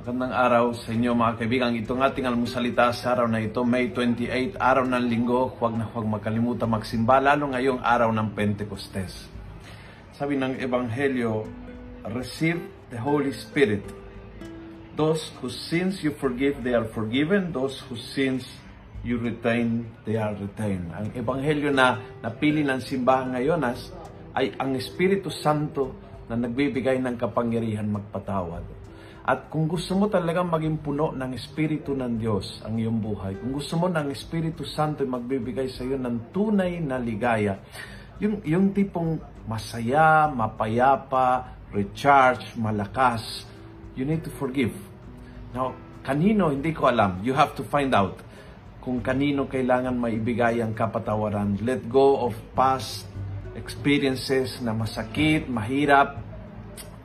Magandang araw sa inyo mga kaibigan. Itong ating almusalita sa araw na ito, May 28, araw ng linggo. Huwag na huwag makalimutan magsimba, lalo ngayong araw ng Pentecostes. Sabi ng Ebanghelyo, receive the Holy Spirit. Those whose sins you forgive, they are forgiven. Those whose sins you retain, they are retained. Ang Ebanghelyo na napili ng simbahan ngayon ay ang Espiritu Santo na nagbibigay ng kapangyarihan magpatawad. At kung gusto mo talagang maging puno ng Espiritu ng Diyos ang iyong buhay, kung gusto mo ng Espiritu Santo ay magbibigay sa iyo ng tunay na ligaya, yung, yung tipong masaya, mapayapa, recharge, malakas, you need to forgive. Now, kanino, hindi ko alam. You have to find out kung kanino kailangan maibigay ang kapatawaran. Let go of past experiences na masakit, mahirap,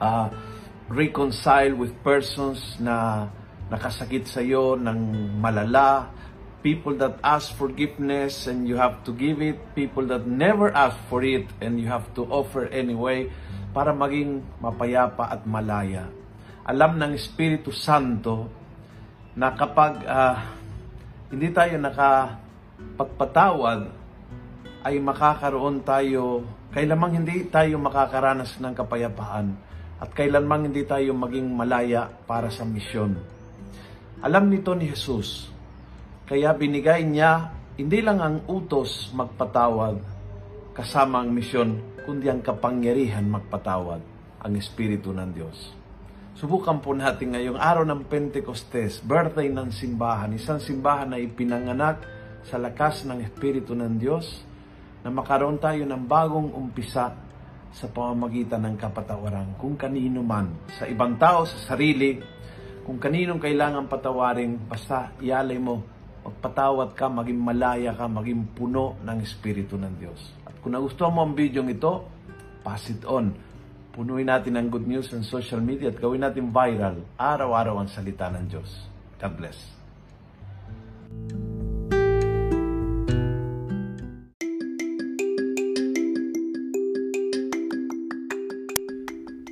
uh, reconcile with persons na nakasakit sa iyo ng malala, people that ask forgiveness and you have to give it, people that never ask for it and you have to offer anyway para maging mapayapa at malaya. Alam ng Espiritu Santo na kapag uh, hindi tayo nakapagpatawad, ay makakaroon tayo, kailamang hindi tayo makakaranas ng kapayapaan at kailanman hindi tayo maging malaya para sa misyon. Alam nito ni Jesus, kaya binigay niya hindi lang ang utos magpatawad kasama ang misyon, kundi ang kapangyarihan magpatawad, ang Espiritu ng Diyos. Subukan po natin ngayong araw ng Pentecostes, birthday ng simbahan, isang simbahan na ipinanganak sa lakas ng Espiritu ng Diyos, na makaroon tayo ng bagong umpisa sa pamamagitan ng kapatawaran. Kung kanino man, sa ibang tao, sa sarili, kung kaninong kailangan patawarin, basta ialay mo, magpatawad ka, maging malaya ka, maging puno ng Espiritu ng Diyos. At kung nagustuhan mo ang video ito, pass it on. Punuin natin ang good news sa social media at gawin natin viral araw-araw ang salita ng Diyos. God bless.